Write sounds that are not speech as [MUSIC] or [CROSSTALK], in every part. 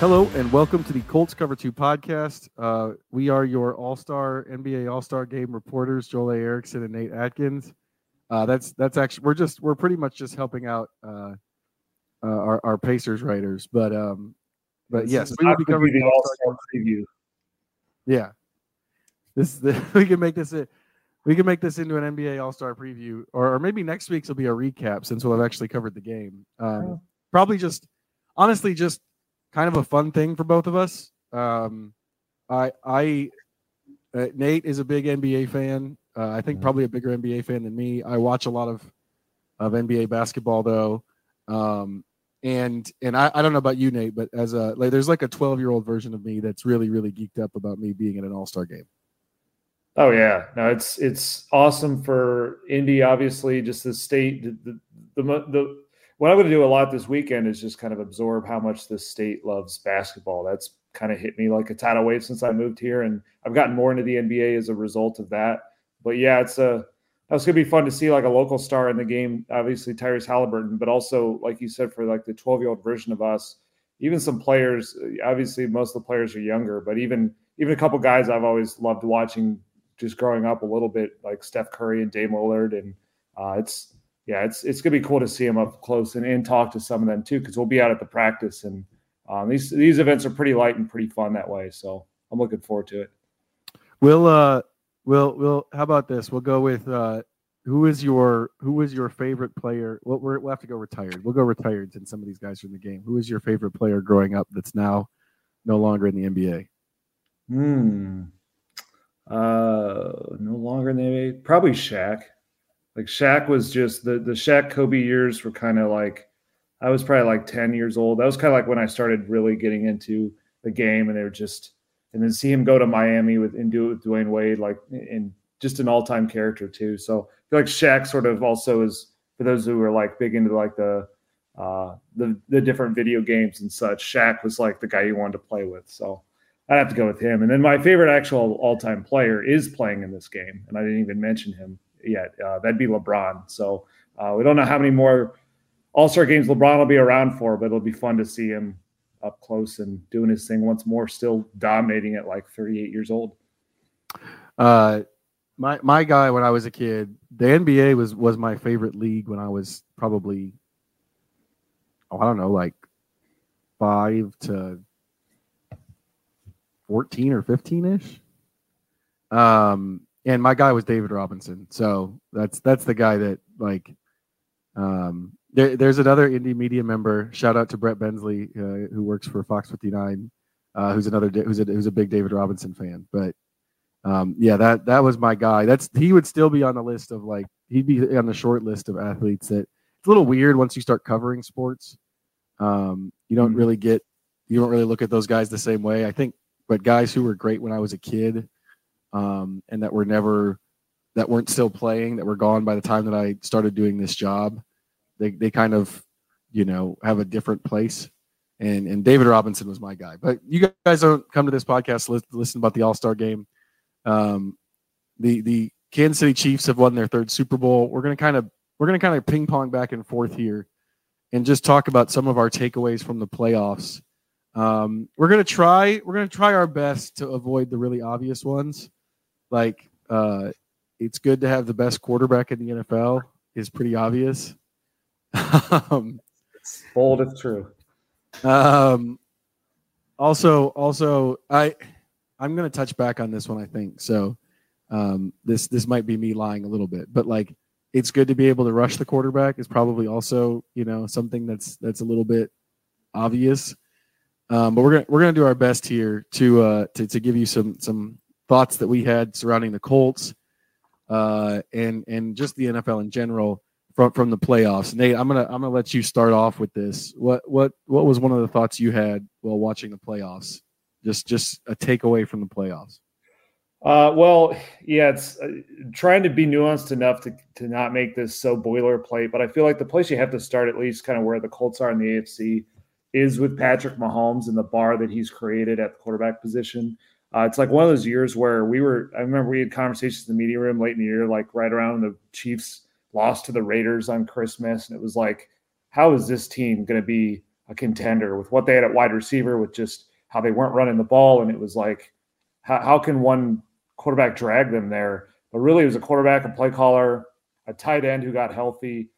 Hello and welcome to the Colts Cover 2 podcast. Uh, we are your All Star NBA All Star Game reporters, Joel A. Erickson and Nate Atkins. Uh, that's that's actually we're just we're pretty much just helping out uh, uh our, our Pacers writers, but um, but yes, we will be covering the All-Star All-Star preview. Yeah, this the, [LAUGHS] we can make this a, we can make this into an NBA All Star preview, or, or maybe next week's will be a recap since we'll have actually covered the game. Um, Probably just honestly just kind of a fun thing for both of us. Um, I I uh, Nate is a big NBA fan. Uh, I think probably a bigger NBA fan than me. I watch a lot of of NBA basketball though. Um, and and I, I don't know about you, Nate, but as a like, there's like a 12 year old version of me that's really really geeked up about me being in an All Star game. Oh yeah, no, it's it's awesome for Indy. Obviously, just the state. The the, the, the what I'm going to do a lot this weekend is just kind of absorb how much the state loves basketball. That's kind of hit me like a tidal wave since I moved here, and I've gotten more into the NBA as a result of that. But yeah, it's a it's going to be fun to see like a local star in the game. Obviously, Tyrese Halliburton, but also like you said, for like the 12 year old version of us, even some players. Obviously, most of the players are younger, but even even a couple guys I've always loved watching just growing up a little bit, like Steph Curry and Dame Lillard, and uh, it's yeah, it's it's gonna be cool to see them up close and, and talk to some of them too, because we'll be out at the practice, and um, these these events are pretty light and pretty fun that way. So I'm looking forward to it. We'll uh we'll we'll how about this? We'll go with uh who is your who is your favorite player? Well, we're, we'll have to go retired. We'll go retired since some of these guys are in the game. Who is your favorite player growing up that's now no longer in the NBA? Hmm. Uh, no longer in the NBA. Probably Shaq. Like Shaq was just the the Shaq Kobe years were kind of like I was probably like ten years old. That was kind of like when I started really getting into the game, and they were just and then see him go to Miami with and do it with Dwyane Wade, like and just an all time character too. So I feel like Shaq sort of also is for those who are like big into like the uh the the different video games and such. Shaq was like the guy you wanted to play with. So I'd have to go with him. And then my favorite actual all time player is playing in this game, and I didn't even mention him yet. Uh, that'd be LeBron. So uh, we don't know how many more All Star games LeBron will be around for, but it'll be fun to see him up close and doing his thing once more, still dominating at like 38 years old. Uh, my my guy when I was a kid, the NBA was was my favorite league when I was probably oh I don't know like five to fourteen or fifteen ish. Um, and my guy was David Robinson, so that's that's the guy that like. Um, there, there's another Indy media member. Shout out to Brett Bensley, uh, who works for Fox 59, uh, who's another who's a who's a big David Robinson fan. But um, yeah, that that was my guy. That's he would still be on the list of like he'd be on the short list of athletes that it's a little weird once you start covering sports. Um, you don't Mhm. really get you don't really look at those guys the same way. I think, but guys who were great when I was a kid, um, and that were never that weren't still playing, that were gone by the time that I started doing this job, they they kind of you know have a different place. And and David Robinson was my guy. But you guys don't come to this podcast to listen, about the All Star game. Um, the the Kansas City Chiefs have won their third Super Bowl. We're gonna kind of we're gonna kind of ping pong back and forth here, and just talk about some of our takeaways from the playoffs. Um, we're gonna try we're gonna try our best to avoid the really obvious ones, like uh, it's good to have the best quarterback in the NFL is pretty obvious. [LAUGHS] um, It's bold if true. um, also, also, I I'm gonna touch back on this one. I think so. Um, this this might be me lying a little bit, but like it's good to be able to rush the quarterback is probably also you know something that's that's a little bit obvious. Um, but we're gonna we're gonna do our best here to uh to, to give you some some thoughts that we had surrounding the Colts. uh, and and just the NFL in general from from the playoffs. Nate, I'm gonna I'm gonna let you start off with this. What what what was one of the thoughts you had while watching the playoffs? Just just a takeaway from the playoffs. Uh, well, yeah, it's uh, trying to be nuanced enough to, to not make this so boilerplate, but I feel like the place you have to start, at least kind of where the Colts are in the AFC, is with Patrick Mahomes and the bar that he's created at the quarterback position. Uh, it's like one of those years where we were, I remember we had conversations in the media room late in the year, like right around the Chiefs lost to the Raiders on Christmas. And it was like, how is this team going to be a contender with what they had at wide receiver, with just how they weren't running the ball? And it was like, how, how can one quarterback drag them there? But really, it was a quarterback, a play caller, a tight end who got healthy.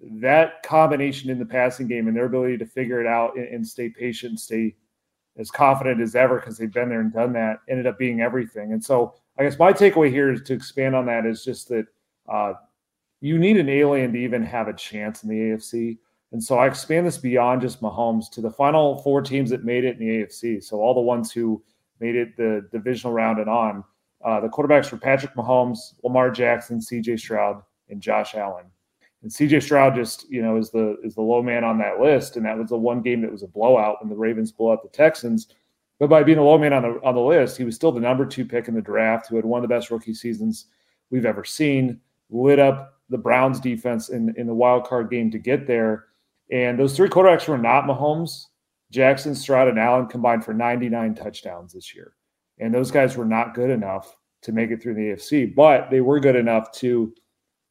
That combination in the passing game and their ability to figure it out and, and stay patient, stay as confident as ever because they've been there and done that ended up being everything. And so I guess my takeaway here is to expand on that is just that uh, you need an alien to even have a chance in the AFC. And so I expand this beyond just Mahomes to the final four teams that made it in the AFC. So all the ones who made it the divisional round and on. Uh, the quarterbacks were Patrick Mahomes, Lamar Jackson, C.J. Stroud, and Josh Allen. And C.J. Stroud just you know is the is the low man on that list, and that was the one game that was a blowout when the Ravens blew out the Texans. But by being the low man on the on the list, he was still the number two pick in the draft, who had one of the best rookie seasons we've ever seen. Lit up the Browns defense in, in the wild card game to get there. And those three quarterbacks were not Mahomes, Jackson, Stroud, and Allen combined for 99 touchdowns this year. And those guys were not good enough to make it through the AFC, but they were good enough to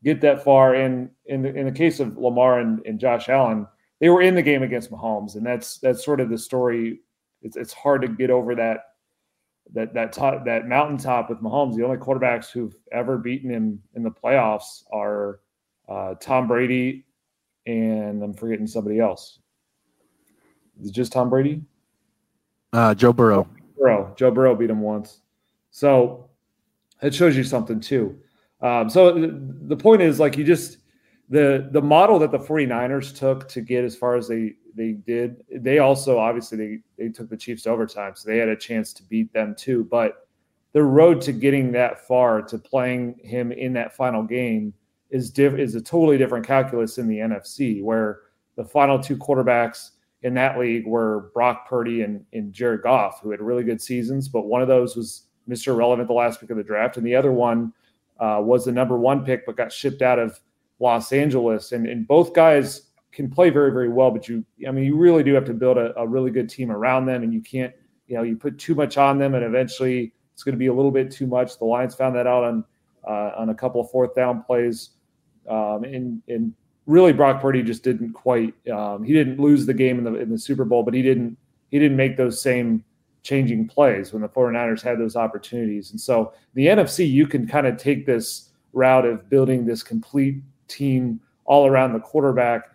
get that far. And in the, in the case of Lamar and, and Josh Allen, they were in the game against Mahomes, and that's that's sort of the story. It's it's hard to get over that that that top, that mountaintop with Mahomes. The only quarterbacks who've ever beaten him in the playoffs are uh, Tom Brady, and I'm forgetting somebody else. Is it just Tom Brady? Uh, Joe Burrow. Burrow. Joe Burrow beat him once. So it shows you something too. Um, so the point is like you just the the model that the 49ers took to get as far as they they did they also obviously they they took the Chiefs to overtime so they had a chance to beat them too but the road to getting that far to playing him in that final game is diff- is a totally different calculus in the NFC where the final two quarterbacks in that league were Brock Purdy and, and Jared Goff who had really good seasons but one of those was Mr. Relevant the last pick of the draft and the other one uh, was the number one pick, but got shipped out of Los Angeles. And, and both guys can play very, very well. But you, I mean, you really do have to build a, a really good team around them. And you can't, you know, you put too much on them, and eventually it's going to be a little bit too much. The Lions found that out on uh, on a couple of fourth down plays. Um, and and really, Brock Purdy just didn't quite. Um, he didn't lose the game in the in the Super Bowl, but he didn't he didn't make those same changing plays when the 49ers had those opportunities. And so the NFC, you can kind of take this route of building this complete team all around the quarterback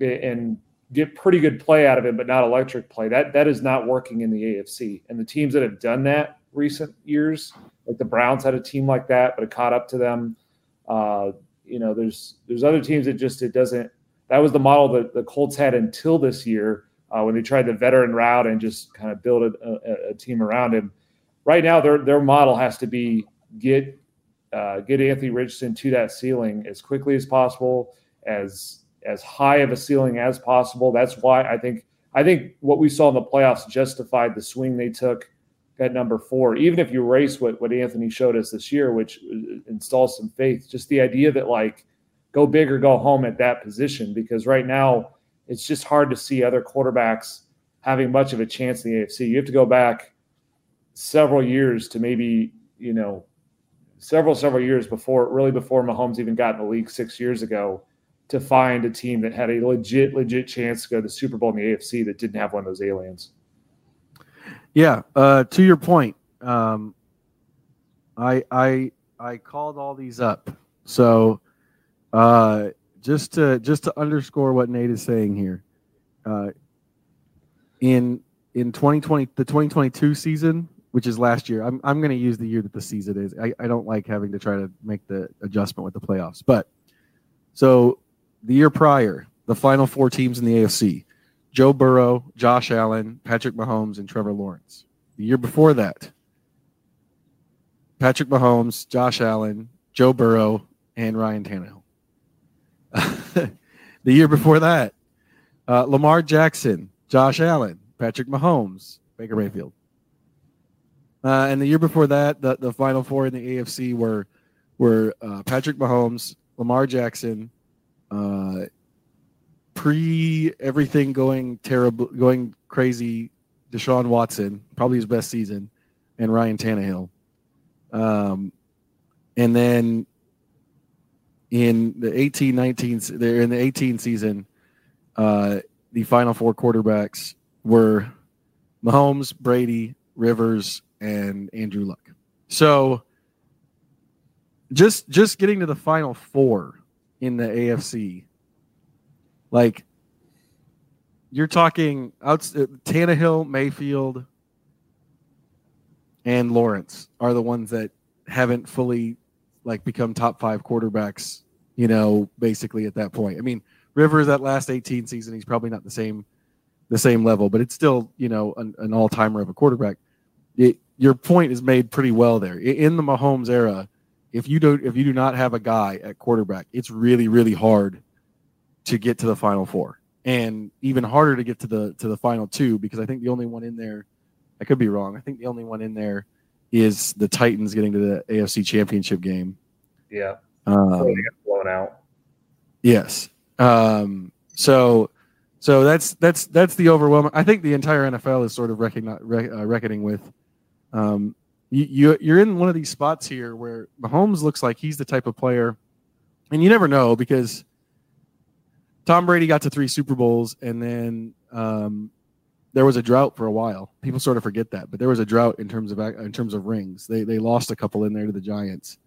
and get pretty good play out of it, but not electric play. That that is not working in the AFC. And the teams that have done that recent years, like the Browns had a team like that, but it caught up to them. Uh, you know, there's there's other teams that just it doesn't. That was the model that the Colts had until this year, uh, when they tried the veteran route and just kind of build a, a, a, team around him. Right now, their their model has to be get uh, get Anthony Richardson to that ceiling as quickly as possible, as as high of a ceiling as possible. That's why I think I think what we saw in the playoffs justified the swing they took at number four. Even if you erase what what Anthony showed us this year, which uh, installs some faith, just the idea that like go big or go home at that position, because right now it's just hard to see other quarterbacks having much of a chance in the AFC. You have to go back several years to maybe, you know, several, several years before, really before Mahomes even got in the league six years ago to find a team that had a legit, legit chance to go to the Super Bowl in the AFC that didn't have one of those aliens. Yeah. Uh, to your point, um, I, I, I called all these up. So, uh, just to just to underscore what Nate is saying here, uh, in in 2020 the 2022 season, which is last year, I'm I'm going to use the year that the season is. I, I don't like having to try to make the adjustment with the playoffs, but so the year prior, the final four teams in the AFC: Joe Burrow, Josh Allen, Patrick Mahomes, and Trevor Lawrence. The year before that, Patrick Mahomes, Josh Allen, Joe Burrow, and Ryan Tannehill. [LAUGHS] the year before that, uh, Lamar Jackson, Josh Allen, Patrick Mahomes, Baker Mayfield. Uh, and the year before that, the, the final four in the AFC were were uh, Patrick Mahomes, Lamar Jackson, uh, pre everything going terrible, going crazy, Deshaun Watson, probably his best season, and Ryan Tannehill. Um, and then in the 18 19 there in the 18 season uh, the final four quarterbacks were Mahomes, Brady, Rivers, and Andrew Luck. So just just getting to the final four in the AFC, like you're talking out Tannehill, Mayfield, and Lawrence are the ones that haven't fully like become top five quarterbacks, you know, basically at that point. I mean, Rivers that last 18 season, he's probably not the same the same level, but it's still, you know, an, an all timer of a quarterback. It, your point is made pretty well there. In the Mahomes era, if you don't if you do not have a guy at quarterback, it's really, really hard to get to the final four. And even harder to get to the to the final two because I think the only one in there I could be wrong. I think the only one in there is the Titans getting to the AFC Championship game. Yeah. Um, they got blown out. Yes. Um, so, so that's that's that's the overwhelming. I think the entire NFL is sort of recogni- re- uh, reckoning with. Um, you, you you're in one of these spots here where Mahomes looks like he's the type of player, and you never know because Tom Brady got to three Super Bowls, and then um, there was a drought for a while. People sort of forget that, but there was a drought in terms of in terms of rings. They they lost a couple in there to the Giants.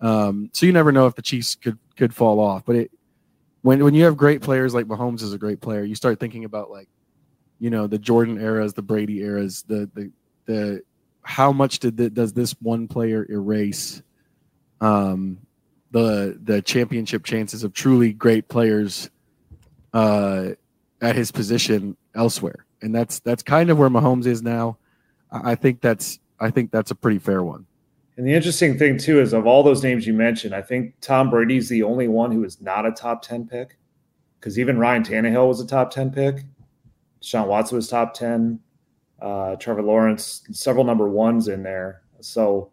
Um, so you never know if the Chiefs could could fall off. But it, when when you have great players like Mahomes is a great player, you start thinking about like, you know, the Jordan eras, the Brady eras, the the the how much did the, does this one player erase um, the the championship chances of truly great players uh, at his position elsewhere? And that's that's kind of where Mahomes is now. I think that's I think that's a pretty fair one. And the interesting thing too is of all those names you mentioned, I think Tom Brady's the only one who is not a top ten pick, because even Ryan Tannehill was a top ten pick. Sean Watson was top ten. Uh, Trevor Lawrence, several number ones in there. So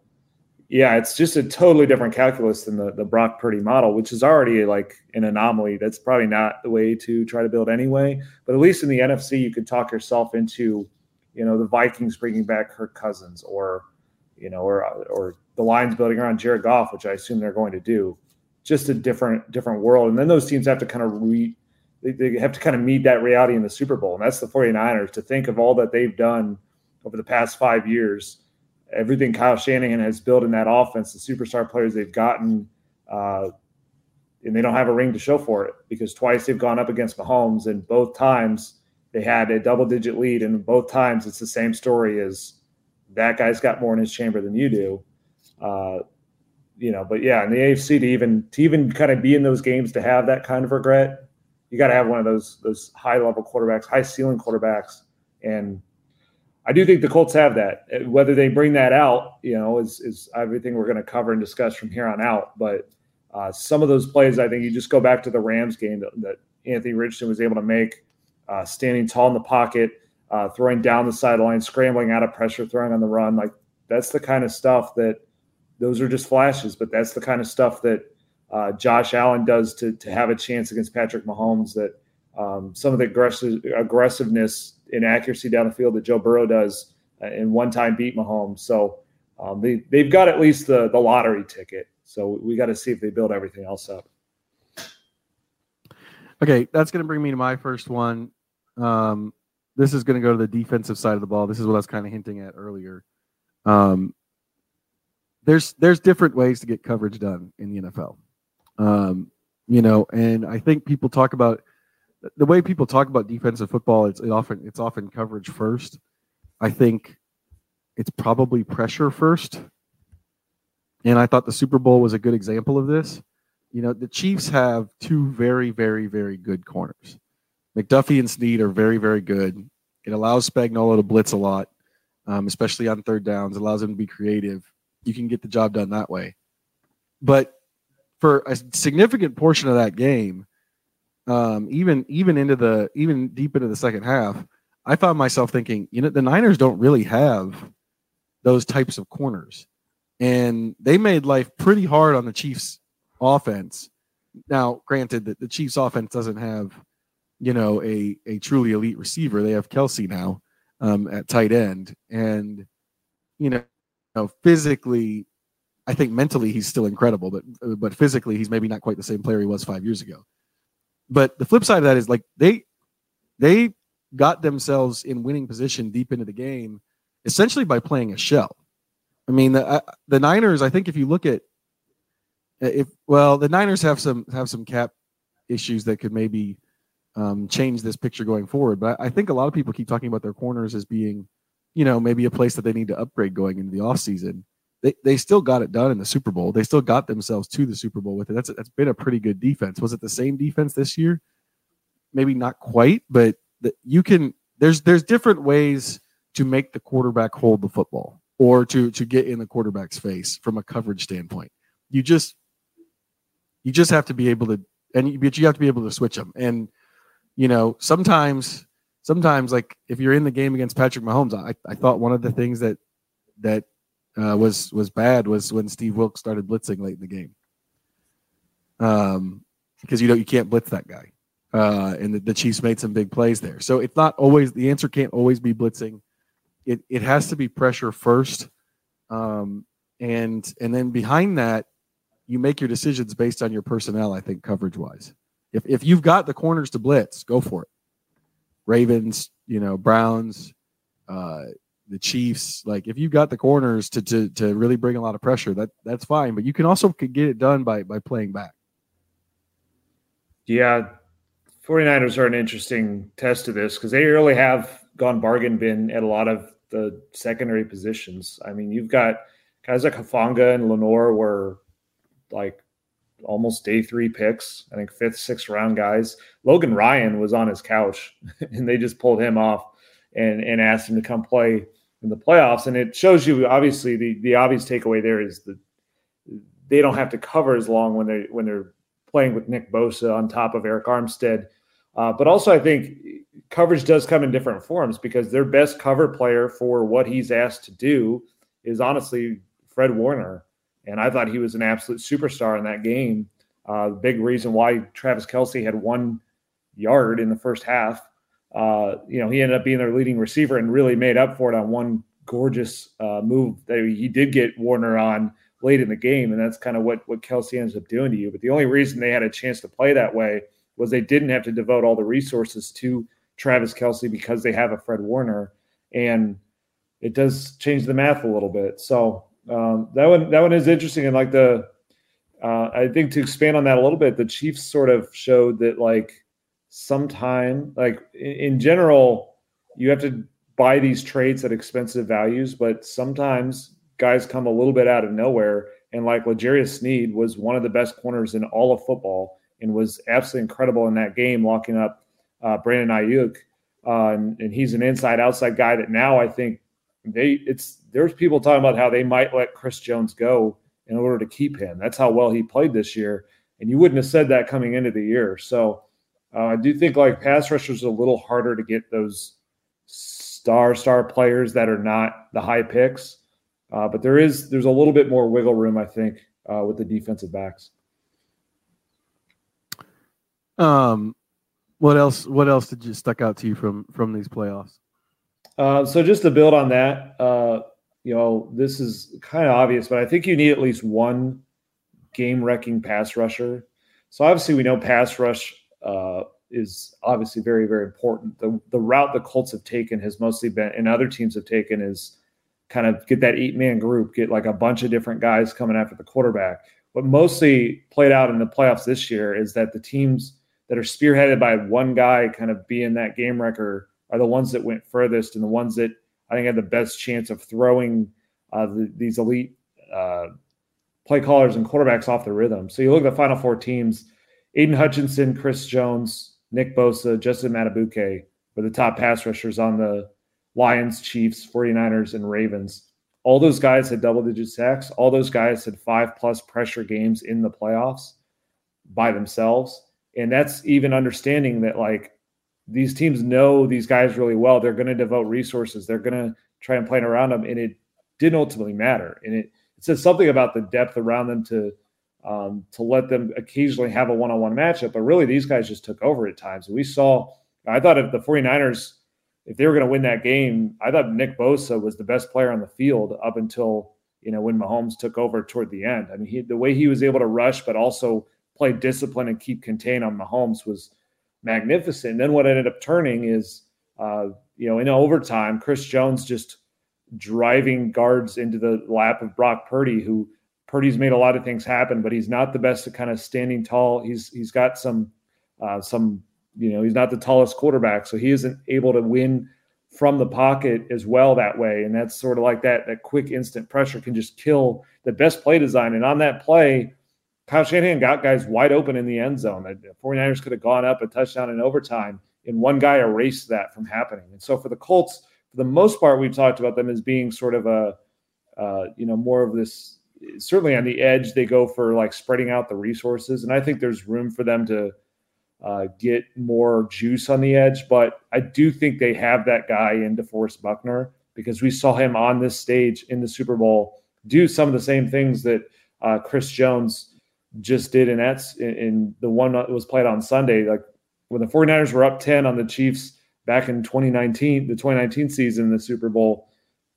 yeah, it's just a totally different calculus than the, the Brock Purdy model, which is already like an anomaly. That's probably not the way to try to build anyway. But at least in the NFC, you could talk yourself into, you know, the Vikings bringing back Kirk Cousins, or, you know, or or the Lions building around Jared Goff, which I assume they're going to do. Just a different different world, and then those teams have to kind of re, they, have to kind of meet that reality in the Super Bowl, and that's the 49ers to think of all that they've done over the past five years everything Kyle Shanahan has built in that offense, the superstar players they've gotten, uh, and they don't have a ring to show for it because twice they've gone up against Mahomes, and both times they had a double digit lead, and both times it's the same story as that guy's got more in his chamber than you do. Uh, you know, but yeah, in the AFC to even to even kind of be in those games to have that kind of regret, you got to have one of those those high level quarterbacks, high ceiling quarterbacks, and I do think the Colts have that. Uh, whether they bring that out, you know, is is everything we're going to cover and discuss from here on out. But uh, some of those plays, I think you just go back to the Rams game that, that Anthony Richardson was able to make, uh, standing tall in the pocket, uh, throwing down the sideline, scrambling out of pressure, throwing on the run. Like that's the kind of stuff that those are just flashes, but that's the kind of stuff that uh, Josh Allen does to to have a chance against Patrick Mahomes. That um, some of the aggressive aggressiveness and accuracy down the field that Joe Burrow does uh, in one time beat Mahomes. So um, they they've got at least the the lottery ticket. So we got to see if they build everything else up. Okay, that's going to bring me to my first one. Um, this is going to go to the defensive side of the ball. This is what I was kind of hinting at earlier. Um, there's there's different ways to get coverage done in the NFL. Um, you know, and I think people talk about the way people talk about defensive football, it's it often it's often coverage first. I think it's probably pressure first. And I thought the Super Bowl was a good example of this. You know, the Chiefs have two very, very, very good corners. McDuffie and Sneed are very, very good. It allows Spagnuolo to blitz a lot, um, especially on third downs. It allows him to be creative. You can get the job done that way. but for a significant portion of that game, um, even even into the even deep into the second half, I found myself thinking, you know, the Niners don't really have those types of corners, and they made life pretty hard on the Chiefs' offense. Now, granted that the Chiefs' offense doesn't have, you know, a a truly elite receiver. They have Kelce now um, at tight end, and you know, you know, physically, I think mentally he's still incredible, but but physically he's maybe not quite the same player he was five years ago. But the flip side of that is like they they got themselves in winning position deep into the game essentially by playing a shell. I mean, the, uh, the Niners. I think if you look at if well, the Niners have some have some cap issues that could maybe um, change this picture going forward. But I think a lot of people keep talking about their corners as being, you know, maybe a place that they need to upgrade going into the offseason. They, they still got it done in the Super Bowl. They still got themselves to the Super Bowl with it. That's that's been a pretty good defense. Was it the same defense this year? Maybe not quite, but you can there's there's different ways to make the quarterback hold the football or to to get in the quarterback's face from a coverage standpoint. You just you just have to be able to and you, but you have to be able to switch them. And you know, sometimes sometimes like if you're in the game against Patrick Mahomes, I, I thought one of the things that that uh, was was bad was when Steve Wilks started blitzing late in the game. Um, because you know you can't blitz that guy uh, and the, the, Chiefs made some big plays there. So it's not always the answer can't always be blitzing. It it has to be pressure first, um, and and then behind that, you make your decisions based on your personnel. I think coverage wise, if if you've got the corners to blitz, go for it. Ravens, you know, Browns, uh, the Chiefs. Like if you've got the corners to to to really bring a lot of pressure, that that's fine. But you can also get it done by by playing back. Yeah, 49ers are an interesting test of this because they really have gone bargain bin at a lot of the secondary positions. I mean, you've got guys like Hufanga and Lenoir were like almost day three picks, I think fifth, sixth round guys. Logan Ryan was on his couch [LAUGHS] and they just pulled him off and, and asked him to come play in the playoffs. And it shows you obviously the, the obvious takeaway there is that they don't have to cover as long when they when they're playing with Nick Bosa on top of Arik Armstead. Uh, but also, I think coverage does come in different forms because their best cover player for what he's asked to do is honestly Fred Warner. And I thought he was an absolute superstar in that game. Uh, big reason why Travis Kelce had one yard in the first half. Uh, you know, he ended up being their leading receiver and really made up for it on one gorgeous uh, move that he did get Warner on late in the game. And that's kind of what, what Kelce ends up doing to you. But the only reason they had a chance to play that way was they didn't have to devote all the resources to Travis Kelce because they have a Fred Warner. And it does change the math a little bit. So um, that one that one is interesting. And like the uh, I think to expand on that a little bit, the Chiefs sort of showed that like sometime like in, general, you have to buy these traits at expensive values, but sometimes guys come a little bit out of nowhere. And like L'Jarius Sneed was one of the best corners in all of football and was absolutely incredible in that game, locking up uh, Brandon Aiyuk. Uh, and, and, he's an inside outside guy that now I think they it's there's people talking about how they might let Chris Jones go in order to keep him. That's how well he played this year, and you wouldn't have said that coming into the year. So uh, I do think like pass rushers are a little harder to get those star star players that are not the high picks, uh, but there is there's a little bit more wiggle room I think uh, with the defensive backs. Um, what else? What else did you stuck out to you from from these playoffs? Uh, so just to build on that, uh, you know, this is kind of obvious, but I think you need at least one game wrecking pass rusher. So obviously, we know pass rush uh, is obviously very, very important. The the route the Colts have taken has mostly been, and other teams have taken, is kind of get that eight man group, get like a bunch of different guys coming after the quarterback. What mostly played out in the playoffs this year is that the teams that are spearheaded by one guy kind of being that game wrecker are the ones that went furthest and the ones that I think had the best chance of throwing uh, the, these elite uh, play callers and quarterbacks off the rhythm. So you look at the final four teams: Aidan Hutchinson, Chris Jones, Nick Bosa, Justin Madubuike were the top pass rushers on the Lions, Chiefs, 49ers, and Ravens. all those guys had double digit sacks. All those guys had five plus pressure games in the playoffs by themselves. And that's even understanding that like these teams know these guys really well. They're going to devote resources. They're going to try and play around them. And it didn't ultimately matter. And it, it says something about the depth around them to um, to let them occasionally have a one-on-one matchup. But really, these guys just took over at times. We saw, I thought if the 49ers, if they were going to win that game, I thought Nick Bosa was the best player on the field up until, you know, when Mahomes took over toward the end. I mean, he, the way he was able to rush, but also play discipline and keep contain on Mahomes was magnificent. And then what ended up turning is, uh, you know, in overtime, Chris Jones just driving guards into the lap of Brock Purdy, who – Purdy's made a lot of things happen, but he's not the best at kind of standing tall. He's he's got some uh, some you know he's not the tallest quarterback, so he isn't able to win from the pocket as well that way. And that's sort of like that that quick instant pressure can just kill the best play design. And on that play, Kyle Shanahan got guys wide open in the end zone. The 49ers could have gone up a touchdown in overtime, and one guy erased that from happening. And so for the Colts, for the most part, we've talked about them as being sort of a uh, you know more of this certainly on the edge, they go for like spreading out the resources, and I think there's room for them to uh, get more juice on the edge. But I do think they have that guy in DeForest Buckner because we saw him on this stage in the Super Bowl do some of the same things that uh, Chris Jones just did in that in, in the one that was played on Sunday. Like when the 49ers were up 10 on the Chiefs back in 2019, the 2019 season the Super Bowl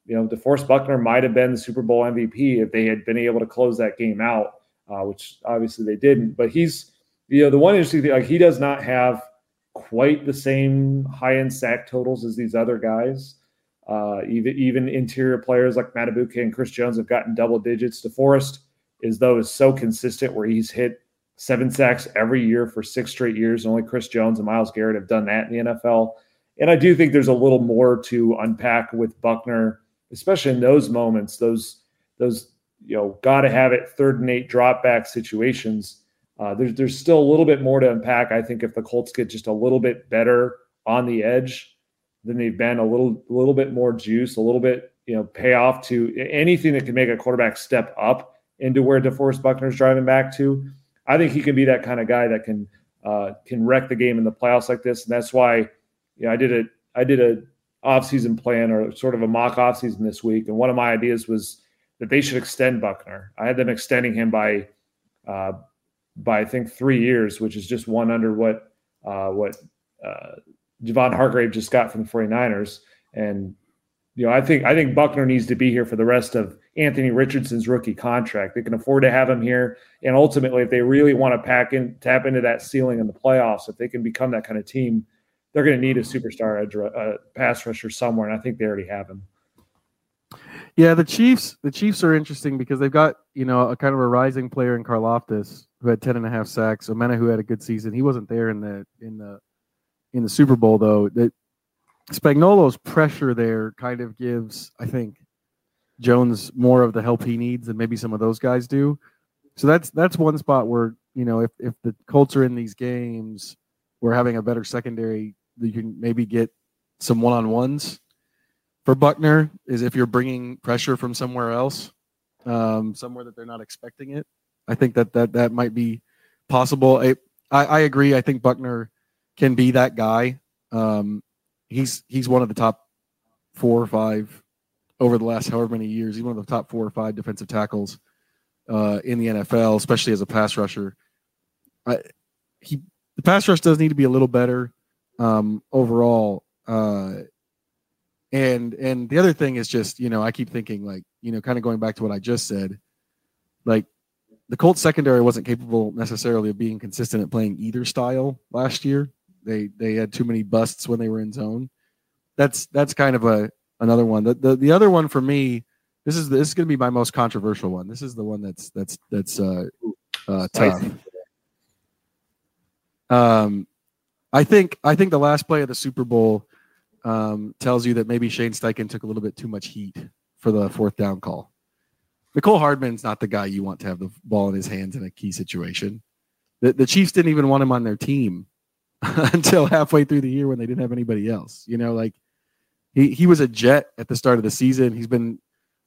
you know, DeForest Buckner might have been the Super Bowl MVP if they had been able to close that game out, uh, which obviously they didn't. But he's, you know, the one interesting thing, like he does not have quite the same high end sack totals as these other guys. Uh, even even interior players like Madubuike and Chris Jones have gotten double digits. DeForest is though is so consistent where he's hit seven sacks every year for six straight years. Only Chris Jones and Myles Garrett have done that in the NFL. And I do think there's a little more to unpack with Buckner especially in those moments, those those you know got to have it third and eight drop back situations. Uh, there's there's still a little bit more to unpack. I think if the Colts get just a little bit better on the edge than they've been, a little a little bit more juice, a little bit you know payoff to anything that can make a quarterback step up into where DeForest Buckner's driving back to. I think he can be that kind of guy that can uh, can wreck the game in the playoffs like this, and that's why you know I did a I did a offseason plan or sort of a mock offseason this week. And one of my ideas was that they should extend Buckner. I had them extending him by uh, by I think three years, which is just one under what uh, what uh, Javon Hargrave just got from the 49ers. And you know, I think I think Buckner needs to be here for the rest of Anthony Richardson's rookie contract. They can afford to have him here, and ultimately, if they really want to pack in, tap into that ceiling in the playoffs, if they can become that kind of team, they're going to need a superstar pass rusher somewhere, and I think they already have him. Yeah, the Chiefs. The Chiefs are interesting because they've got you know a kind of a rising player in Karlaftis who had 10 and a half sacks. Omena who had a good season. He wasn't there in the in the in the Super Bowl though. That Spagnuolo's pressure there kind of gives, I think, Jones more of the help he needs than maybe some of those guys do. So that's that's one spot where you know if if the Colts are in these games, we're having a better secondary you can maybe get some one on ones for Buckner is if you're bringing pressure from somewhere else, um, somewhere that they're not expecting it. I think that that that might be possible. I I, I agree. I think Buckner can be that guy. Um, he's he's one of the top four or five over the last however many years. He's one of the top four or five defensive tackles uh, in the NFL, especially as a pass rusher. I, he the pass rush does need to be a little better um, overall. Uh, and and the other thing is just you know I keep thinking like you know kind of going back to what I just said, like the Colts secondary wasn't capable necessarily of being consistent at playing either style last year. They they had too many busts when they were in zone. That's that's kind of a another one. The the, the other one for me, this is this is going to be my most controversial one. This is the one that's that's that's uh, uh, tough. Um, I think I think the last play of the Super Bowl um, tells you that maybe Shane Steichen took a little bit too much heat for the fourth down call. Mecole Hardman's not the guy you want to have the ball in his hands in a key situation. The, the Chiefs didn't even want him on their team [LAUGHS] until halfway through the year when they didn't have anybody else. You know, like he, he was a jet at the start of the season. He's been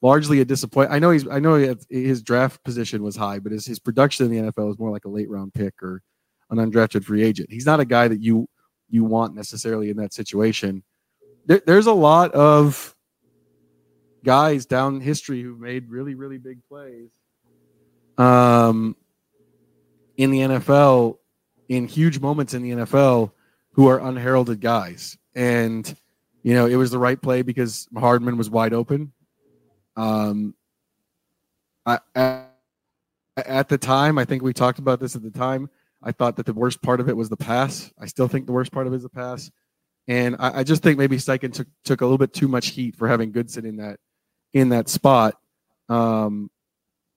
largely a disappointment. I know he's I know his draft position was high, but his his production in the NFL is more like a late round pick or an undrafted free agent. He's not a guy that you you want necessarily in that situation. There, there's a lot of guys down history who've made really really big plays um in the NFL in huge moments in the NFL who are unheralded guys and you know it was the right play because Hardman was wide open um I, at, at the time I think we talked about this at the time I thought that the worst part of it was the pass I still think the worst part of it is the pass and I, I just think maybe Steichen took took a little bit too much heat for having Goodson in that in that spot um,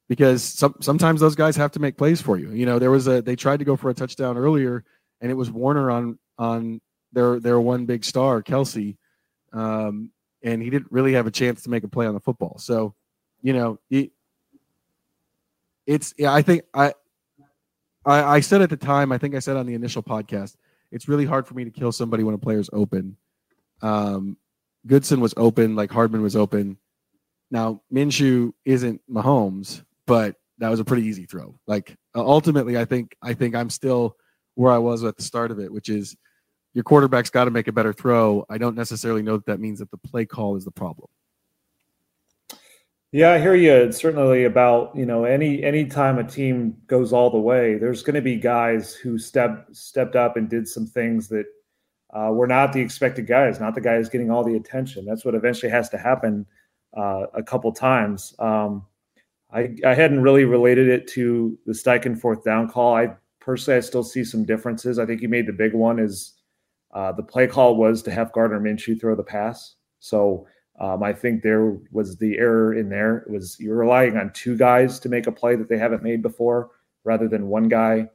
because some, sometimes those guys have to make plays for you. You know, there was a they tried to go for a touchdown earlier, and it was Warner on on their their one big star, Kelce, um, and he didn't really have a chance to make a play on the football. So, you know, it's yeah. I think I, I I said at the time. I think I said on the initial podcast, it's really hard for me to kill somebody when a player's open. Um, Goodson was open, like Hardman was open. Now, Minshew isn't Mahomes, but that was a pretty easy throw. Like uh, ultimately, I think I think I'm still where I was at the start of it, which is your quarterback's got to make a better throw. I don't necessarily know that that means that the play call is the problem. Yeah, I hear you. It's certainly about you know any any time a team goes all the way, there's going to be guys who step stepped up and did some things that uh, were not the expected guys, not the guys getting all the attention. That's what eventually has to happen uh, a couple times. Um, I, I hadn't really related it to the Steichen fourth down call. I personally, I still see some differences. I think he made the big one is uh, the play call was to have Gardner Minshew throw the pass. So um, I think there was the error in there. It was you're relying on two guys to make a play that they haven't made before, rather than one guy.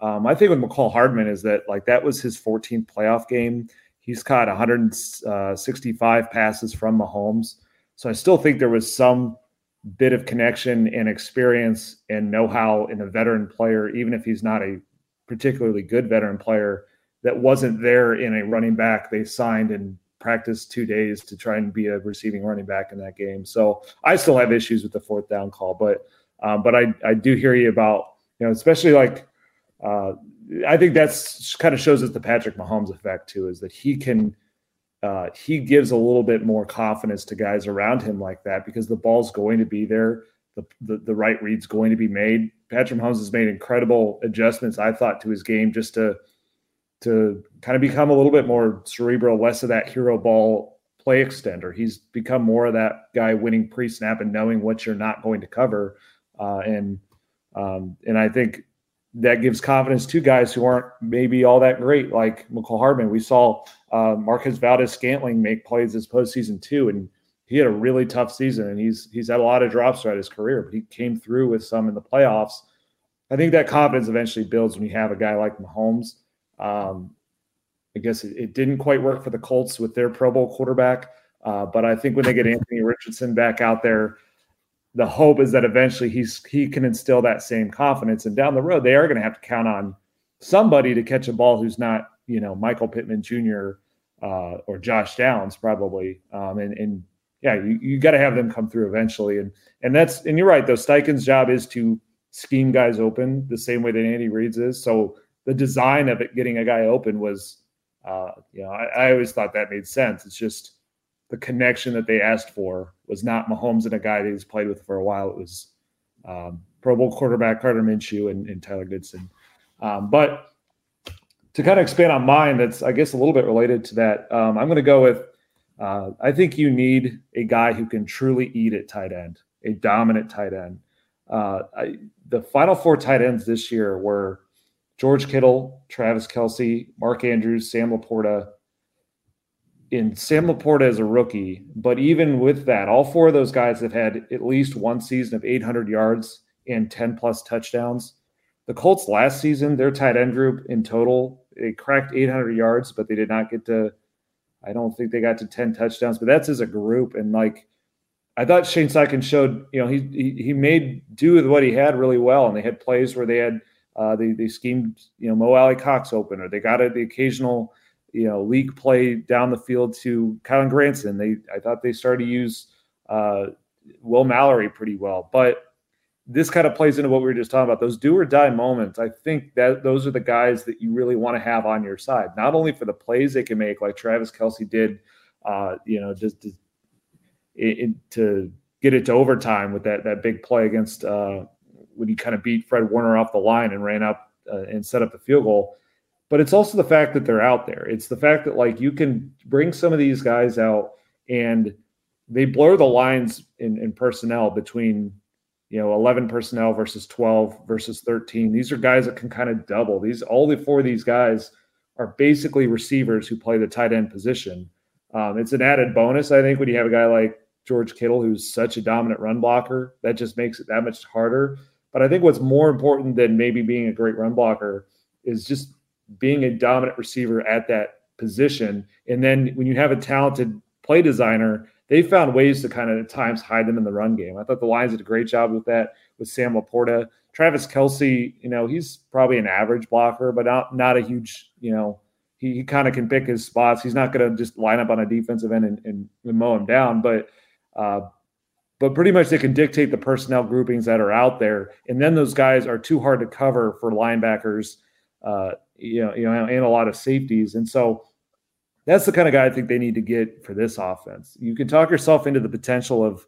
Um, I think with Mecole Hardman is that like that was his 14th playoff game. He's caught 165 uh, passes from Mahomes. So I still think there was some bit of connection and experience and know-how in a veteran player, even if he's not a particularly good veteran player, that wasn't there in a running back they signed and practiced two days to try and be a receiving running back in that game. So I still have issues with the fourth down call, but um, but I I do hear you about you know especially like uh, I think that's kind of shows us the Patrick Mahomes effect too, is that he can uh, he gives a little bit more confidence to guys around him like that because the ball's going to be there. The, the, the right read's going to be made. Patrick Mahomes has made incredible adjustments, I thought, to his game just to to kind of become a little bit more cerebral, less of that hero ball play extender. He's become more of that guy winning pre-snap and knowing what you're not going to cover. Uh, and um, and I think that gives confidence to guys who aren't maybe all that great, like Mecole Hardman. We saw uh, Marquez Valdes-Scantling make plays this postseason too, and he had a really tough season, and he's he's had a lot of drops throughout his career, but he came through with some in the playoffs. I think that confidence eventually builds when you have a guy like Mahomes. Um, I guess it, it, didn't quite work for the Colts with their Pro Bowl quarterback, uh, but I think when they get Anthony Richardson back out there the hope is that eventually he's he can instill that same confidence, and down the road they are going to have to count on somebody to catch a ball who's not you know Michael Pittman Jr. Uh, or Josh Downs probably, um, and and yeah, you, you got to have them come through eventually, and and that's and you're right though. Steichen's job is to scheme guys open the same way that Andy Reid's is. So the design of it getting a guy open was, uh, you know, I, I always thought that made sense. It's just the connection that they asked for was not Mahomes and a guy that he's played with for a while. It was um, Pro Bowl quarterback Gardner Minshew and, and Tyler Goodson. Um, but to kind of expand on mine, that's I guess a little bit related to that. Um, I'm going to go with uh, I think you need a guy who can truly eat at tight end, a dominant tight end. Uh, I, the final four tight ends this year were George Kittle, Travis Kelce, Mark Andrews, Sam LaPorta, in Sam LaPorta as a rookie, but even with that, all four of those guys have had at least one season of 800 yards and 10 plus touchdowns. The Colts last season, their tight end group in total, they cracked 800 yards, but they did not get to. I don't think they got to 10 touchdowns, but that's as a group. And like, I thought Shane Steichen showed, you know, he, he he made do with what he had really well, and they had plays where they had uh, they they schemed, you know, Mo Alie-Cox open, or they got it the occasional you know, league play down the field to Kylen Granson. They I thought they started to use uh, Will Mallory pretty well. But this kind of plays into what we were just talking about those do or die moments. I think that those are the guys that you really want to have on your side, not only for the plays they can make, like Travis Kelce did, uh, you know, just to, it, to get it to overtime with that that big play against uh, when he kind of beat Fred Warner off the line and ran up uh, and set up the field goal. But it's also the fact that they're out there. It's the fact that like you can bring some of these guys out and they blur the lines in, in personnel between you know 11 personnel versus 12 versus 13 these are guys that can kind of double. These all the four of these guys are basically receivers who play the tight end position. Um, it's an added bonus i think when you have a guy like george kittle who's such a dominant run blocker. That just makes it that much harder but i think what's more important than maybe being a great run blocker is just being a dominant receiver at that position and then when you have a talented play designer they found ways to kind of at times hide them in the run game. I thought the Lions did a great job with that with Sam LaPorta. Travis Kelce, you know, he's probably an average blocker, but not not a huge, you know, he, he kind of can pick his spots. He's not going to just line up on a defensive end and, and, and mow him down, but uh, but pretty much they can dictate the personnel groupings that are out there, and then those guys are too hard to cover for linebackers, uh, you know, you know, and a lot of safeties, and so that's the kind of guy I think they need to get for this offense. You can talk yourself into the potential of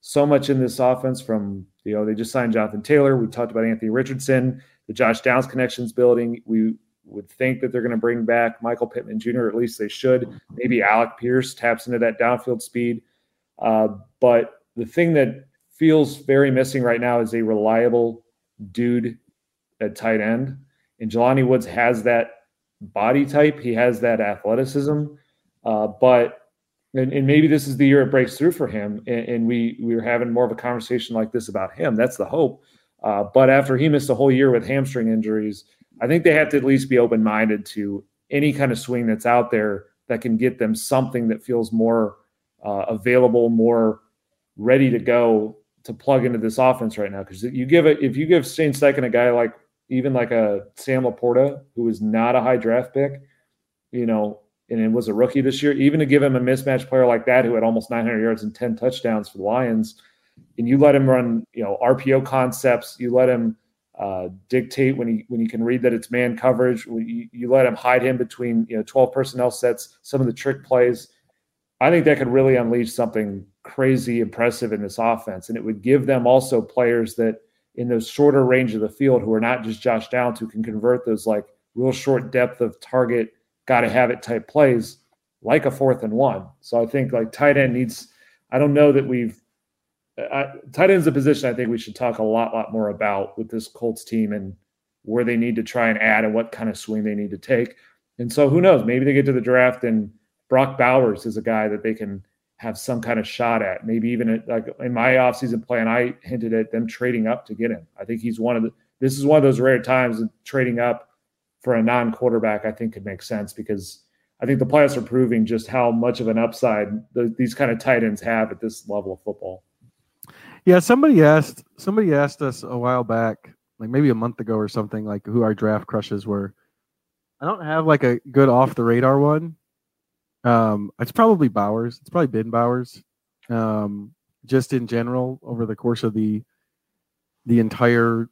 so much in this offense from, you know, they just signed Jonathan Taylor. We talked about Anthony Richardson, the Josh Downs connections building. We would think that they're going to bring back Michael Pittman Jr., at least they should. Maybe Alec Pierce taps into that downfield speed. Uh, but the thing that feels very missing right now is a reliable dude at tight end. And Jelani Woods has that body type. He has that athleticism, uh, but and, and, maybe this is the year it breaks through for him. And, and, we we were having more of a conversation like this about him. That's the hope. Uh, but after he missed a whole year with hamstring injuries, I think they have to at least be open minded to any kind of swing that's out there that can get them something that feels more uh, available, more ready to go to plug into this offense right now. Because you give it, if you give Shane Steichen a guy like even like a Sam LaPorta, who is not a high draft pick, you know, and it was a rookie this year, even to give him a mismatch player like that who had almost 900 yards and 10 touchdowns for the Lions, and you let him run, you know, RPO concepts, you let him uh, dictate when he when he can read that it's man coverage, you, you let him hide him between you know 12 personnel sets, some of the trick plays. I think that could really unleash something crazy impressive in this offense, and it would give them also players that – in those shorter range of the field who are not just Josh Downs who can convert those like real short depth of target, got to have it type plays like a fourth and one. So I think like tight end needs. I don't know that we've I, tight end's a position I think we should talk a lot, lot more about with this Colts team and where they need to try and add and what kind of swing they need to take. And so who knows? Maybe they get to the draft and Brock Bowers is a guy that they can have some kind of shot at. Maybe even uh, like in my offseason plan, I hinted at them trading up to get him. I think he's one of the. This is one of those rare times trading up for a non-quarterback. I think could make sense because I think the playoffs are proving just how much of an upside the, these kind of tight ends have at this level of football. Yeah, somebody asked somebody asked us a while back, like maybe a month ago or something, like who our draft crushes were. I don't have like a good off the radar one, um, it's probably Bowers. It's probably been Bowers. Um, just in general, over the course of the the entire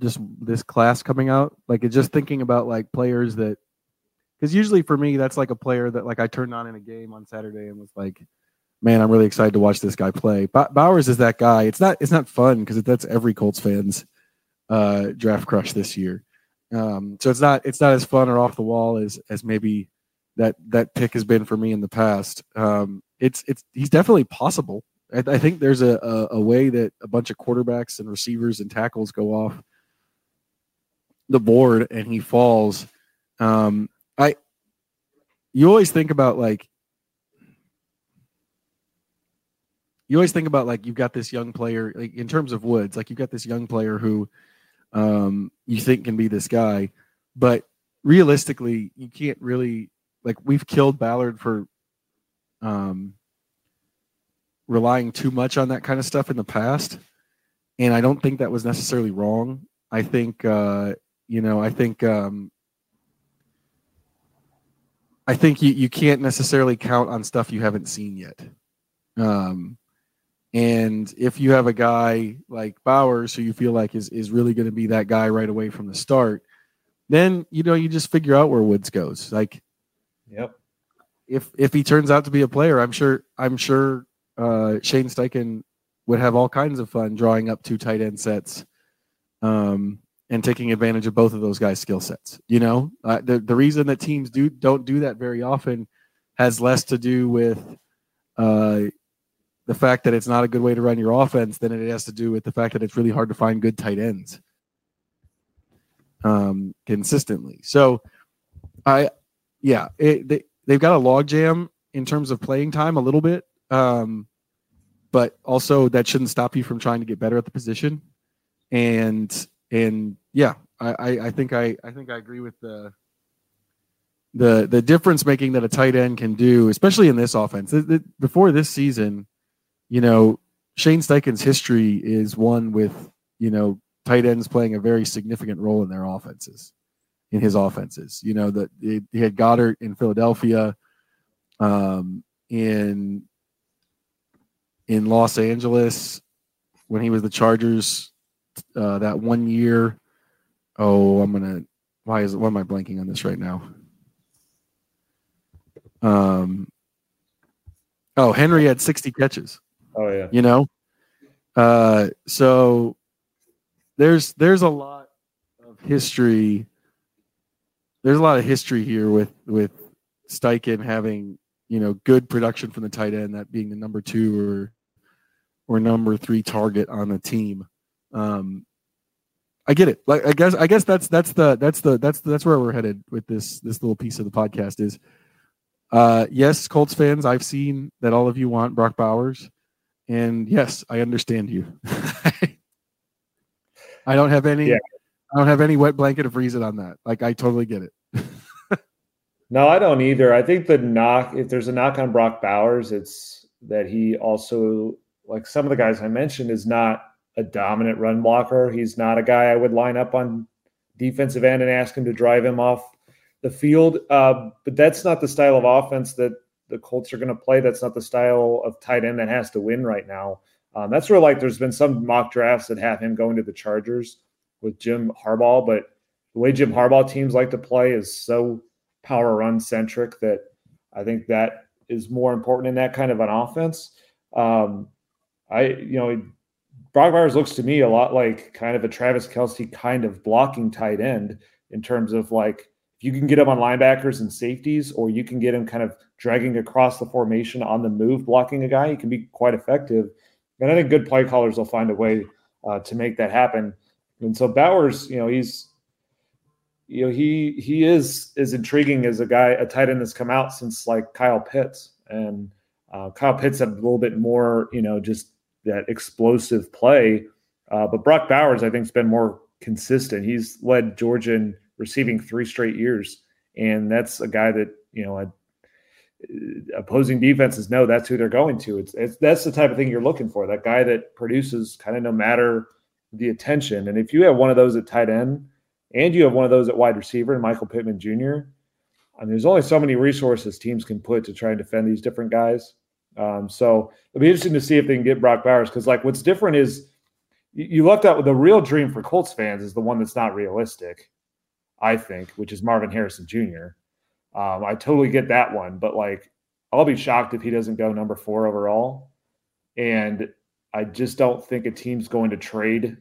just this class coming out, like it's just thinking about like players that because usually for me that's like a player that like I turned on in a game on Saturday and was like, man, I'm really excited to watch this guy play. But Bowers is that guy. It's not it's not fun because that's every Colts fans uh, draft crush this year. Um, so it's not it's not as fun or off the wall as as maybe that that pick has been for me in the past. Um, it's it's he's definitely possible. I, I think there's a, a, a way that a bunch of quarterbacks and receivers and tackles go off the board and he falls. Um, I you always think about like you always think about like you've got this young player like in terms of Woods, like you've got this young player who um, you think can be this guy, but realistically, you can't really like we've killed Ballard for um, relying too much on that kind of stuff in the past, and I don't think that was necessarily wrong. I think uh, you know, I think um, I think you, you can't necessarily count on stuff you haven't seen yet. Um, And if you have a guy like Bowers who you feel like is is really going to be that guy right away from the start, then you know you just figure out where Woods goes. Like, yep. If if he turns out to be a player, I'm sure I'm sure uh, Shane Steichen would have all kinds of fun drawing up two tight end sets, um, and taking advantage of both of those guys' skill sets. You know, uh, the the reason that teams do don't do that very often has less to do with uh, the fact that it's not a good way to run your offense than it has to do with the fact that it's really hard to find good tight ends um, consistently. So, I, yeah, it, they they've got a logjam in terms of playing time a little bit, um, but also that shouldn't stop you from trying to get better at the position. And and yeah, I, I, I think I I think I agree with the the the difference making that a tight end can do, especially in this offense. before this season, you know, Shane Steichen's history is one with you know tight ends playing a very significant role in their offenses, in his offenses. You know that he had Goedert in Philadelphia, um, in in Los Angeles when he was the Chargers uh, that one year. Oh, I'm gonna. Why is it? Why am I blanking on this right now? Um. Oh, Henry had 60 catches. Oh yeah. You know. Uh. So there's there's a lot of history. There's a lot of history here with with Steichen having you know good production from the tight end, that being the number two or or number three target on the team. Um, I get it. Like I guess I guess that's that's the that's the that's the, that's where we're headed with this this little piece of the podcast is. Uh, yes, Colts fans, I've seen that all of you want Brock Bowers, and yes, I understand you. [LAUGHS] I don't have any. Yeah. I don't have any wet blanket of reason on that. Like I totally get it. [LAUGHS] no, I don't either. I think the knock, if there's a knock on Brock Bowers, it's that he also, like some of the guys I mentioned, is not a dominant run blocker. He's not a guy I would line up on defensive end and ask him to drive him off the field. Uh, but that's not the style of offense that the Colts are going to play. That's not the style of tight end that has to win right now. Um, that's where like there's been some mock drafts that have him going to the Chargers with Jim Harbaugh, but the way Jim Harbaugh teams like to play is so power run centric that I think that is more important in that kind of an offense. Um, I you know Brock Bowers looks to me a lot like kind of a Travis Kelce kind of blocking tight end in terms of like if you can get him on linebackers and safeties, or you can get him kind of dragging across the formation on the move, blocking a guy, he can be quite effective. And I think good play callers will find a way uh, to make that happen. And so Bowers, you know, he's, you know, he he is as intriguing as a guy, a tight end that's come out since like Kyle Pitts, and uh, Kyle Pitts had a little bit more, you know, just that explosive play. Uh, but Brock Bowers, I think, has been more consistent. He's led Georgia in receiving three straight years, and that's a guy that you know opposing defenses know that's who they're going to. It's, it's that's the type of thing you're looking for. That guy that produces kind of no matter the attention. And if you have one of those at tight end, and you have one of those at wide receiver, and Michael Pittman Jr. I mean, there's only so many resources teams can put to try and defend these different guys. Um, so it'll be interesting to see if they can get Brock Bowers because, like, what's different is you, you left out the real dream for Colts fans is the one that's not realistic, I think, which is Marvin Harrison Jr. Um, I totally get that one, but like, I'll be shocked if he doesn't go number four overall. And I just don't think a team's going to trade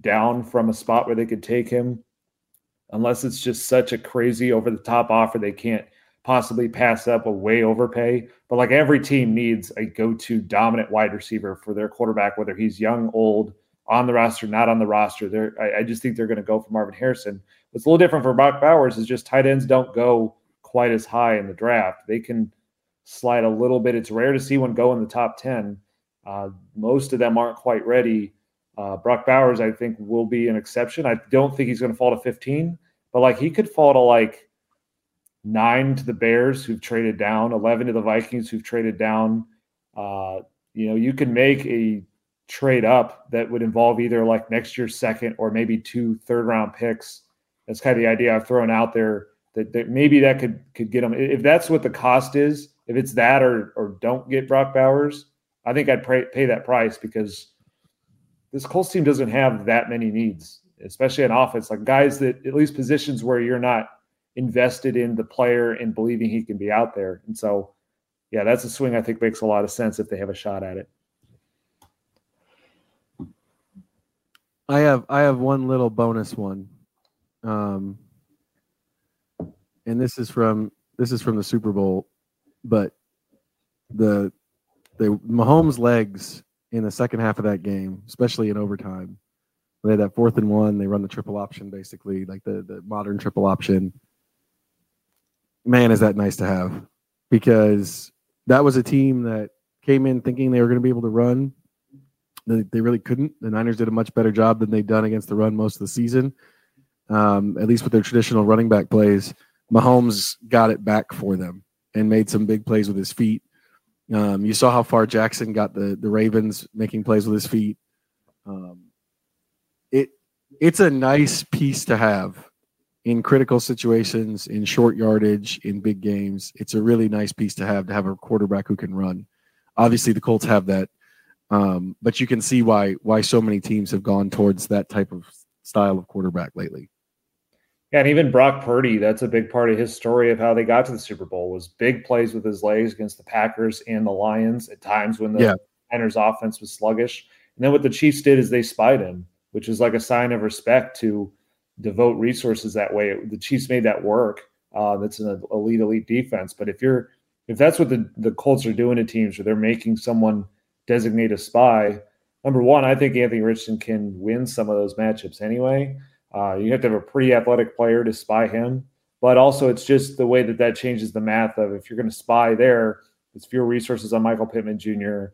down from a spot where they could take him unless it's just such a crazy over the top offer they can't possibly pass up a way overpay. But like every team needs a go to dominant wide receiver for their quarterback, whether he's young, old, on the roster, not on the roster. They're, I, I just think they're going to go for Marvin Harrison. What's a little different for Brock Bowers is just tight ends don't go quite as high in the draft. They can slide a little bit. It's rare to see one go in the top 10. Uh, most of them aren't quite ready. Uh, Brock Bowers, I think, will be an exception. I don't think he's going to fall to 15, but like he could fall to like nine to the Bears who've traded down, 11 to the Vikings who've traded down. Uh, you know, you can make a trade up that would involve either like next year's second or maybe two third round picks. That's kind of the idea I've thrown out there that, that maybe that could could get them if that's what the cost is. If it's that or or don't get Brock Bowers, I think I'd pay, pay that price because this Colts team doesn't have that many needs, especially on offense. Like guys that at least positions where you're not invested in the player and believing he can be out there. And so, yeah, that's a swing I think makes a lot of sense if they have a shot at it. I have I have one little bonus one, um, and this is from this is from the Super Bowl, but the the Mahomes legs in the second half of that game, especially in overtime, they had that fourth and one. They run the triple option, basically like the the modern triple option. Man, is that nice to have because that was a team that came in thinking they were going to be able to run they, they really couldn't. The Niners did a much better job than they'd done against the run most of the season, um, at least with their traditional running back plays. Mahomes got it back for them and made some big plays with his feet. Um, you saw how far Jackson got the the Ravens making plays with his feet. Um, it it's a nice piece to have in critical situations, in short yardage, in big games. It's a really nice piece to have to have a quarterback who can run. Obviously, the Colts have that um, but you can see why why so many teams have gone towards that type of style of quarterback lately. Yeah, and even Brock Purdy, that's a big part of his story of how they got to the Super Bowl was big plays with his legs against the Packers and the Lions at times when the yeah. Niners offense was sluggish. And then what the Chiefs did is they spied him, which is like a sign of respect to devote resources that way. The Chiefs made that work. Uh, that's an elite, elite defense. But if you're if that's what the, the Colts are doing to teams where they're making someone – designate a spy. Number one, I think Anthony Richardson can win some of those matchups anyway. Uh, you have to have a pretty athletic player to spy him, but also it's just the way that that changes the math of if you're going to spy there, it's fewer resources on Michael Pittman Jr.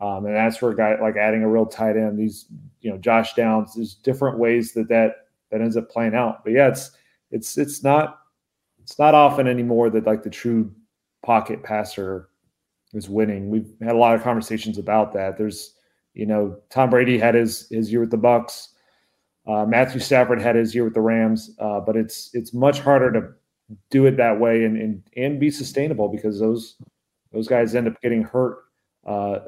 Um, and that's where a guy like adding a real tight end. These, you know, Josh Downs. There's different ways that that that ends up playing out. But yeah, it's it's it's not it's not often anymore that like the true pocket passer is winning. We've had a lot of conversations about that. There's, you know, Tom Brady had his his year with the Bucs. Uh, Matthew Stafford had his year with the Rams, uh, but it's it's much harder to do it that way and and and be sustainable because those those guys end up getting hurt. Uh,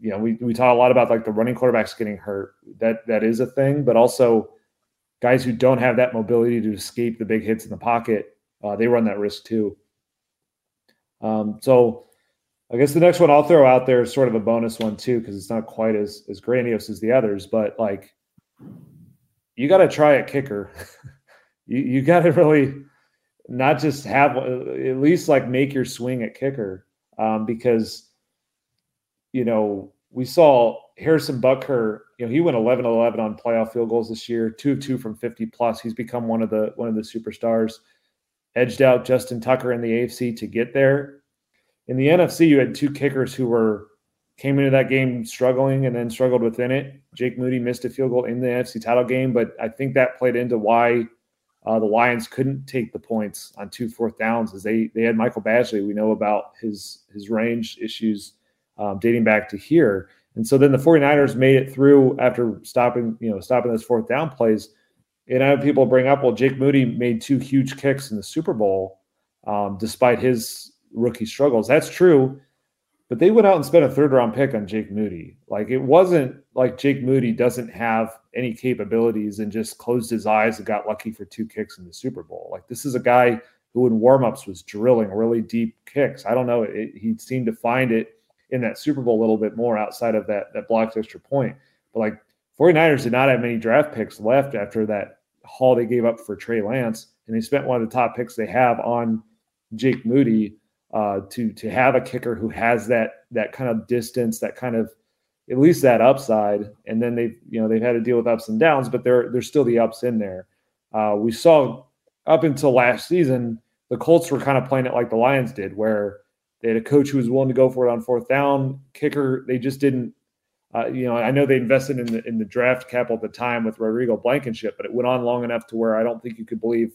you know, we we talk a lot about like the running quarterbacks getting hurt. That that is a thing, but also guys who don't have that mobility to escape the big hits in the pocket, uh, they run that risk too. Um, so I guess the next one I'll throw out there is sort of a bonus one too, because it's not quite as as grandiose as the others, but like you got to try a kicker. [LAUGHS] you you got to really not just have at least like make your swing at kicker, um, because you know we saw Harrison Butker. You know he went 11 11 on playoff field goals this year, two of two from 50 plus. He's become one of the one of the superstars. Edged out Justin Tucker in the AFC to get there in the NFC, you had two kickers who were came into that game struggling and then struggled within it. Jake Moody missed a field goal in the NFC title game, but I think that played into why uh, the Lions couldn't take the points on two fourth downs, as they they had Michael Badgley. We know about his his range issues um, dating back to here, and so then the 49ers made it through after stopping you know stopping those fourth down plays. And I have people bring up, well, Jake Moody made two huge kicks in the Super Bowl, um, despite his rookie struggles. That's true. But they went out and spent a third round pick on Jake Moody. Like it wasn't like Jake Moody doesn't have any capabilities and just closed his eyes and got lucky for two kicks in the Super Bowl. Like this is a guy who in warmups was drilling really deep kicks. I don't know. It, he seemed to find it in that Super Bowl a little bit more outside of that that blocked extra point. But like 49ers did not have many draft picks left after that haul they gave up for Trey Lance. And they spent one of the top picks they have on Jake Moody uh, to to have a kicker who has that that kind of distance, that kind of at least that upside. And then they've you know they've had to deal with ups and downs, but there there's still the ups in there. Uh, we saw up until last season, the Colts were kind of playing it like the Lions did, where they had a coach who was willing to go for it on fourth down. Kicker, they just didn't. Uh, you know, I know they invested in the in the draft capital at the time with Rodrigo Blankenship, but it went on long enough to where I don't think you could believe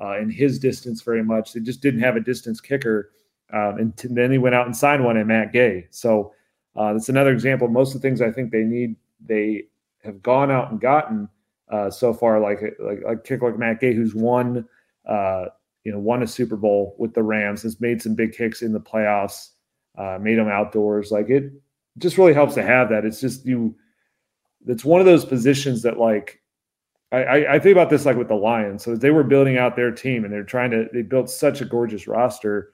uh, in his distance very much. They just didn't have a distance kicker um, and t- then he went out and signed one in Matt Gay. So uh, that's another example. Most of the things I think they need, they have gone out and gotten uh, so far, like like like kick like Matt Gay, who's won, uh, you know, won a Super Bowl with the Rams, has made some big kicks in the playoffs, uh, made them outdoors. Like it, it just really helps to have that. It's just you. It's one of those positions that like I, I, think about this like with the Lions. So they were building out their team and they're trying to they built such a gorgeous roster.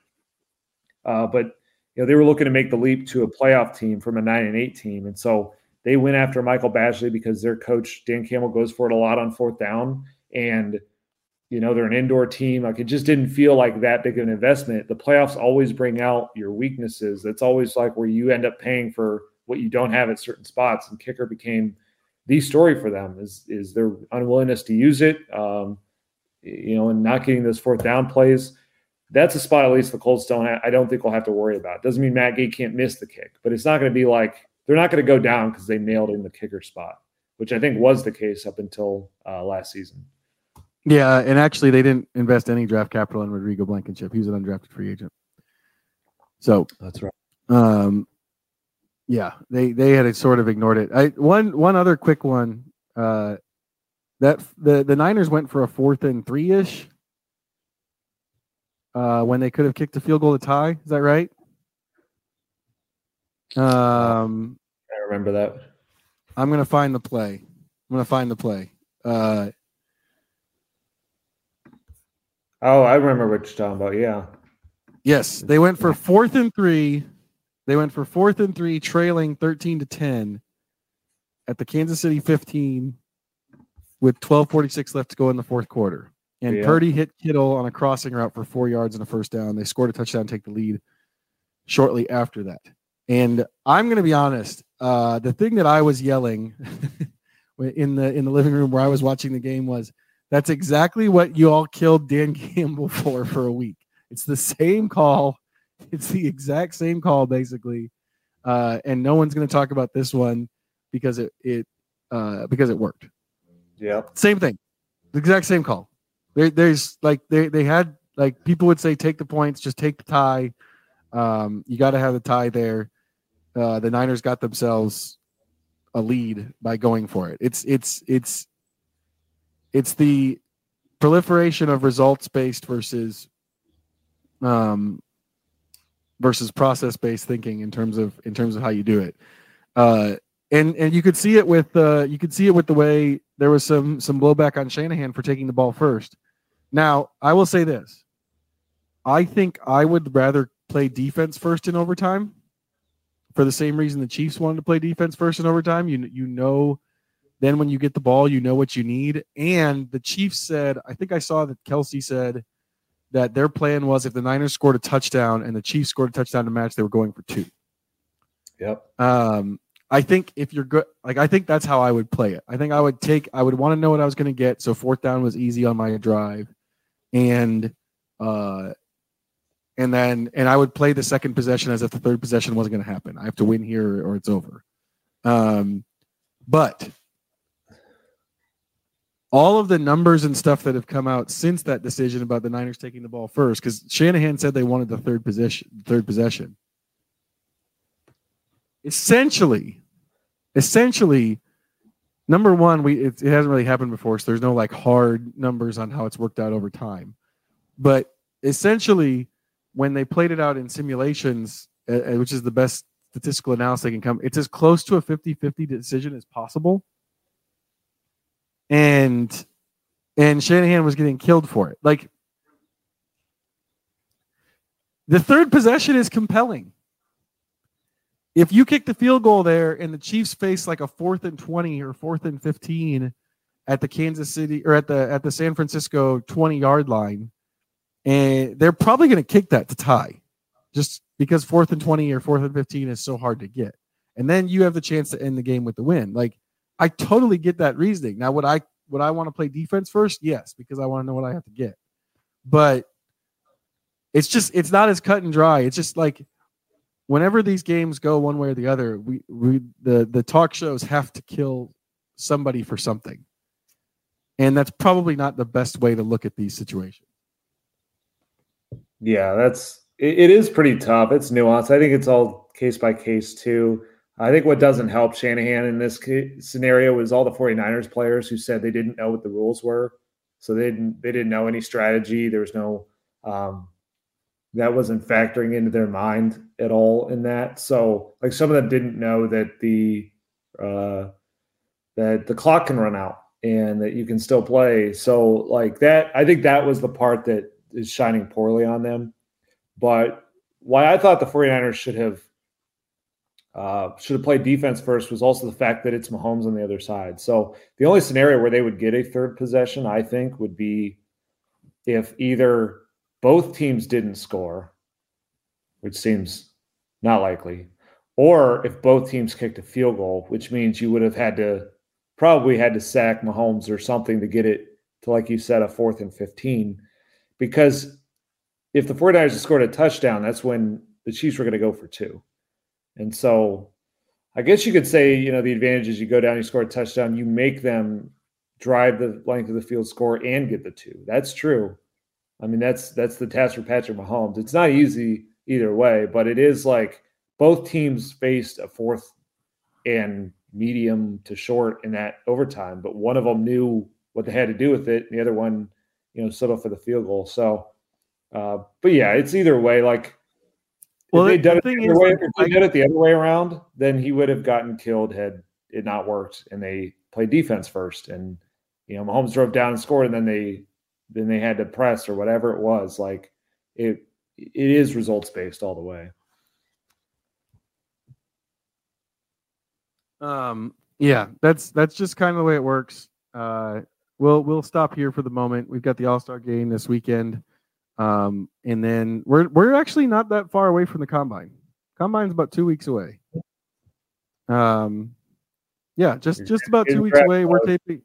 Uh, but you know, they were looking to make the leap to a playoff team from a nine and eight team. And so they went after Michael Badgley because their coach, Dan Campbell, goes for it a lot on fourth down. And, you know, they're an indoor team. Like it just didn't feel like that big of an investment. The playoffs always bring out your weaknesses. That's always like where you end up paying for what you don't have at certain spots. And kicker became the story for them is is their unwillingness to use it. Um, you know, and not getting those fourth down plays. That's a spot at least the Colts don't. Have, I don't think we'll have to worry about. Doesn't mean Matt Gay can't miss the kick, but it's not going to be like they're not going to go down because they nailed in the kicker spot, which I think was the case up until uh, last season. Yeah, and actually they didn't invest any draft capital in Rodrigo Blankenship. He was an undrafted free agent. So that's right. Um, yeah, they they had sort of ignored it. I one one other quick one. Uh, that the the Niners went for a fourth and three ish. Uh, when they could have kicked a field goal to tie, is that right? Um, I remember that. I'm gonna find the play. I'm gonna find the play. Uh, oh, I remember what you're talking about. Yeah. Yes, they went for fourth and three they went for fourth and three, trailing 13 to 10 at the Kansas City 15 with 12.46 left to go in the fourth quarter. And yeah. Purdy hit Kittle on a crossing route for four yards and a first down. They scored a touchdown, take the lead shortly after that. And I'm going to be honest, uh, the thing that I was yelling [LAUGHS] in the in the living room where I was watching the game was that's exactly what you all killed Dan [LAUGHS] Campbell for for a week. It's the same call It's the exact same call, basically, uh, and no one's going to talk about this one because it it uh, because it worked. Yeah, same thing, the exact same call. There, there's like they they had like people would say take the points, just take the tie. Um, you got to have the tie there. Uh, the Niners got themselves a lead by going for it. It's it's it's it's the proliferation of results based versus um versus process based thinking in terms of in terms of how you do it. Uh, and and you could see it with uh, you could see it with the way there was some some blowback on Shanahan for taking the ball first. Now I will say this: I think I would rather play defense first in overtime for the same reason the Chiefs wanted to play defense first in overtime. You you know, then when you get the ball, you know what you need. And the Chiefs said, I think I saw that Kelce said that their plan was if the Niners scored a touchdown and the Chiefs scored a touchdown to match, they were going for two. Yep. Um, I think if you're good, like I think that's how I would play it. I think I would take, I would want to know what I was going to get. So fourth down was easy on my drive, and uh, and then and I would play the second possession as if the third possession wasn't going to happen. I have to win here or it's over. Um, but all of the numbers and stuff that have come out since that decision about the Niners taking the ball first, because Shanahan said they wanted the third position, third possession. Essentially, essentially, number one, we it, it hasn't really happened before, so there's no like hard numbers on how it's worked out over time. But essentially, when they played it out in simulations, uh, which is the best statistical analysis they can come, it's as close to a 50-50 decision as possible and and Shanahan was getting killed for it. Like the third possession is compelling. If you kick the field goal there and the Chiefs face like a fourth and 20 or fourth and 15 at the Kansas City or at the at the San Francisco 20 yard line, and they're probably going to kick that to tie just because fourth and 20 or fourth and 15 is so hard to get. And then you have the chance to end the game with the win. Like I totally get that reasoning. Now, would I would I want to play defense first? Yes, because I want to know what I have to get. But it's just it's not as cut and dry. It's just like whenever these games go one way or the other, we, we the the talk shows have to kill somebody for something. And that's probably not the best way to look at these situations. Yeah, that's it, it is pretty tough. It's nuanced. I think it's all case by case too. I think what doesn't help Shanahan in this scenario was all the 49ers players who said they didn't know what the rules were. So they didn't they didn't know any strategy. There was no um, that wasn't factoring into their mind at all in that. So like some of them didn't know that the uh, that the clock can run out and that you can still play. So like that, I think that was the part that is shining poorly on them. But why I thought the 49ers should have uh, should have played defense first was also the fact that it's Mahomes on the other side. So the only scenario where they would get a third possession, I think, would be if either both teams didn't score, which seems not likely, or if both teams kicked a field goal, which means you would have had to probably had to sack Mahomes or something to get it to, like you said, a fourth and 15. Because if the 49ers had scored a touchdown, that's when the Chiefs were going to go for two. And so I guess you could say, you know, the advantage is you go down, you score a touchdown, you make them drive the length of the field, score, and get the two. That's true. I mean, that's that's the task for Patrick Mahomes. It's not easy either way, but it is like both teams faced a fourth and medium to short in that overtime, but one of them knew what they had to do with it, and the other one, you know, settled for the field goal. So, uh, but yeah, it's either way. Like, well, if they done it the way, if they did it the other way around, then he would have gotten killed had it not worked, and they played defense first, and you know, Mahomes drove down and scored, and then they then they had to press or whatever it was. Like it, it is results based all the way. Um, yeah, that's that's just kind of the way it works. Uh, we'll we'll stop here for the moment. We've got the All Star game this weekend, um, and then we're we're actually not that far away from the combine. Combine's about two weeks away. Um, yeah, just just about two weeks away. We're taping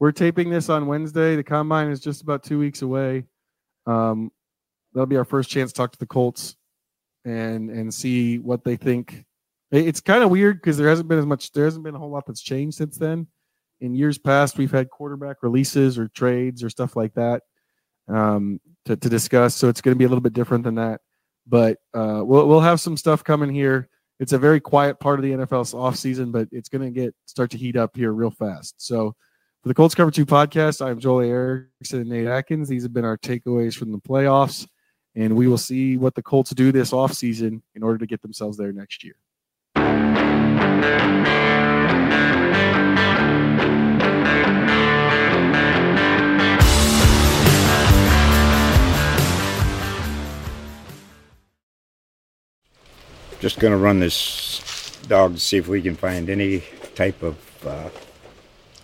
we're taping this on Wednesday. The combine is just about two weeks away. Um, that'll be our first chance to talk to the Colts and and see what they think. It's kind of weird because there hasn't been as much. There hasn't been a whole lot that's changed since then. In years past, we've had quarterback releases or trades or stuff like that um, to, to discuss. So it's going to be a little bit different than that. But uh, we'll we'll have some stuff coming here. It's a very quiet part of the NFL's off season, but it's going to get start to heat up here real fast. So for the Colts Cover 2 podcast, I'm Joel Erickson and Nate Atkins. These have been our takeaways from the playoffs, and we will see what the Colts do this offseason in order to get themselves there next year. Just going to run this dog to see if we can find any type of uh,